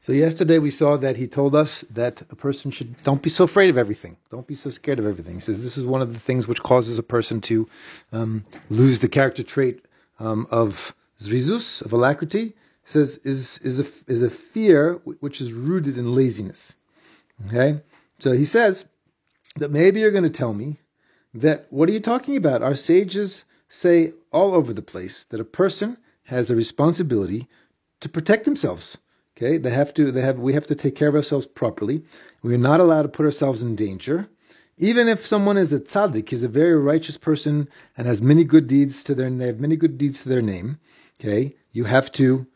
So yesterday we saw that he told us that a person should don't be so afraid of everything. Don't be so scared of everything. He says this is one of the things which causes a person to um, lose the character trait um, of zrizus, of alacrity. He says is is a is a fear which is rooted in laziness. Okay, so he says that maybe you're going to tell me that what are you talking about? Our sages say all over the place that a person has a responsibility to protect themselves Okay, they have to. They have. We have to take care of ourselves properly. We are not allowed to put ourselves in danger. Even if someone is a tzaddik, is a very righteous person and has many good deeds to their, they have many good deeds to their name. Okay, you have to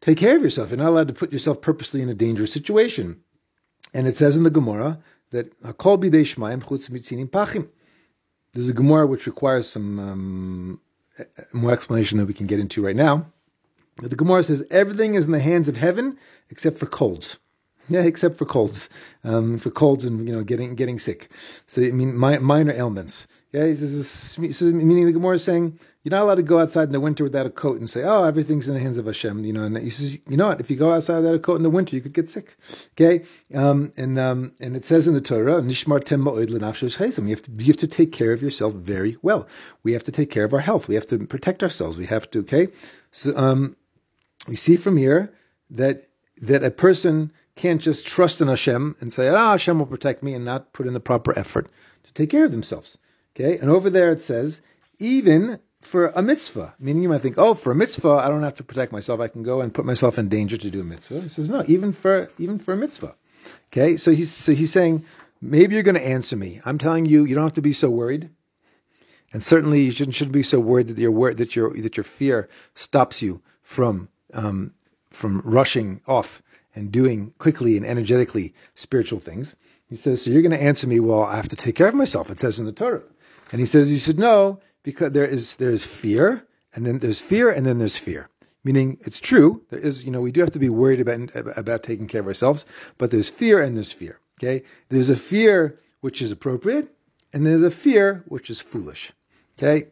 take care of yourself. You're not allowed to put yourself purposely in a dangerous situation. And it says in the Gemara that kol bidei shmaim chutz mitzinim pachim. There's a Gemara which requires some um, more explanation that we can get into right now. The Gemara says everything is in the hands of heaven except for colds. Yeah, except for colds, um, for colds and you know getting getting sick. So I mean mi- minor ailments. Yeah, this is meaning the Gemara is saying you're not allowed to go outside in the winter without a coat and say, "Oh, everything's in the hands of Hashem." You know, and he says, "You know what? If you go outside without a coat in the winter, you could get sick." Okay, um, and um, and it says in the Torah, "Nishmar tem You have to you have to take care of yourself very well. We have to take care of our health. We have to protect ourselves. We have to. Okay, so um, we see from here that that a person can't just trust in Hashem and say, "Ah, Hashem will protect me," and not put in the proper effort to take care of themselves. Okay, and over there it says, even for a mitzvah, meaning you might think, "Oh, for a mitzvah, I don't have to protect myself; I can go and put myself in danger to do a mitzvah." He says, "No, even for even for a mitzvah." Okay, so he's so he's saying, maybe you're going to answer me. I'm telling you, you don't have to be so worried. And certainly, you shouldn't, shouldn't be so worried that your that your that your fear stops you from um, from rushing off and doing quickly and energetically spiritual things. He says, so you're going to answer me, well, I have to take care of myself. It says in the Torah. And he says, you should know because there is, there is fear and then there's fear and then there's fear. Meaning it's true. There is, you know, we do have to be worried about, about taking care of ourselves, but there's fear and there's fear. Okay. There's a fear which is appropriate and there's a fear which is foolish. Okay.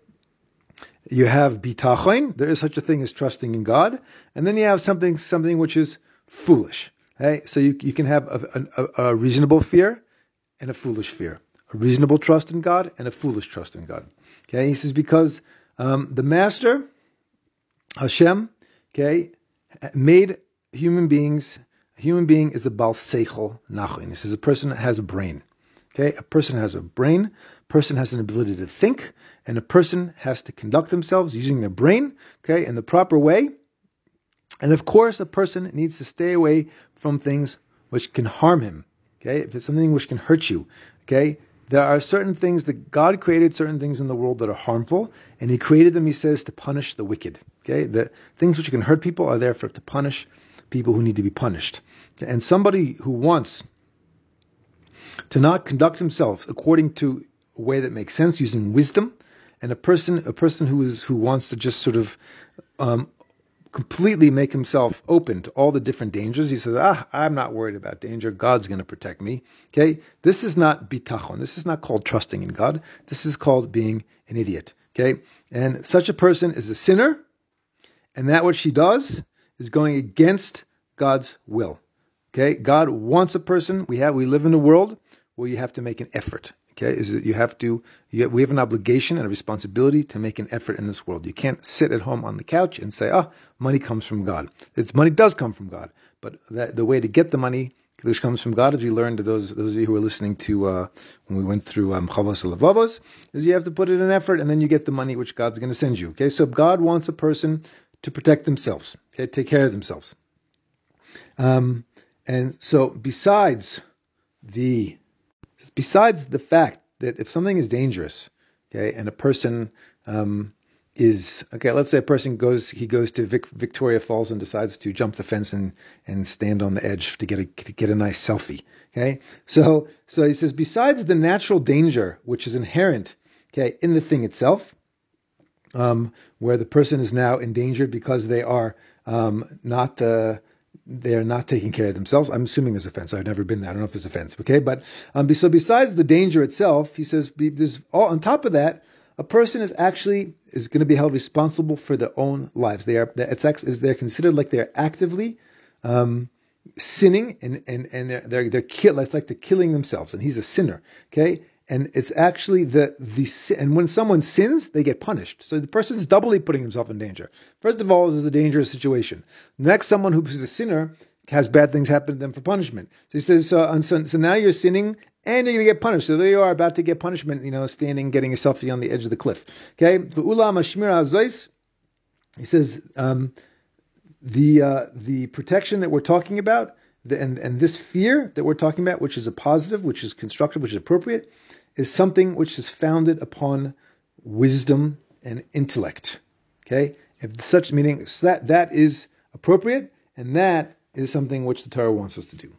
You have bitachon. There is such a thing as trusting in God, and then you have something something which is foolish. Okay? So you you can have a, a, a reasonable fear and a foolish fear, a reasonable trust in God and a foolish trust in God. Okay, he says because um, the Master Hashem, okay, made human beings. A human being is a bal seichel nachin. This is a person that has a brain. Okay, a person has a brain, person has an ability to think, and a person has to conduct themselves using their brain, okay, in the proper way. And of course, a person needs to stay away from things which can harm him. Okay, if it's something which can hurt you, okay, there are certain things that God created certain things in the world that are harmful, and He created them, He says, to punish the wicked. Okay, the things which can hurt people are there for to punish people who need to be punished. And somebody who wants to not conduct himself according to a way that makes sense using wisdom, and a person a person who is who wants to just sort of um, completely make himself open to all the different dangers. He says, "Ah, I'm not worried about danger. God's going to protect me." Okay, this is not bitachon. This is not called trusting in God. This is called being an idiot. Okay, and such a person is a sinner, and that what she does is going against God's will. Okay, God wants a person. We have we live in a world where you have to make an effort. Okay, is that you have to you we have an obligation and a responsibility to make an effort in this world. You can't sit at home on the couch and say, "Ah, oh, money comes from God." It's money does come from God, but that, the way to get the money which comes from God, as we learned to those those of you who are listening to uh, when we went through um, Chavos um, is you have to put in an effort and then you get the money which God's going to send you. Okay, so God wants a person to protect themselves, okay, take care of themselves. Um, and so, besides the besides the fact that if something is dangerous, okay, and a person um, is okay, let's say a person goes he goes to Vic, Victoria Falls and decides to jump the fence and and stand on the edge to get a to get a nice selfie. Okay, so so he says besides the natural danger which is inherent, okay, in the thing itself, um, where the person is now endangered because they are um, not. Uh, they're not taking care of themselves. I'm assuming there's a fence. I've never been there. I don't know if there's a fence. Okay, but um, so besides the danger itself, he says there's all on top of that. A person is actually is going to be held responsible for their own lives. They are it's is they're considered like they're actively um, sinning and and and they're they're, they're kill, it's like they're killing themselves, and he's a sinner. Okay, and it's actually the the and when someone sins, they get punished. So the person's doubly putting himself in danger. First of all, this is a dangerous situation. Next, someone who's a sinner has bad things happen to them for punishment. So he says, uh, so, so now you're sinning and you're going to get punished. So there you are about to get punishment, you know, standing, getting a selfie on the edge of the cliff. Okay. He says, um, the, uh, the protection that we're talking about, and, and this fear that we're talking about, which is a positive, which is constructive, which is appropriate, is something which is founded upon wisdom and intellect. Okay? If such meaning, so that, that is appropriate, and that is something which the Torah wants us to do.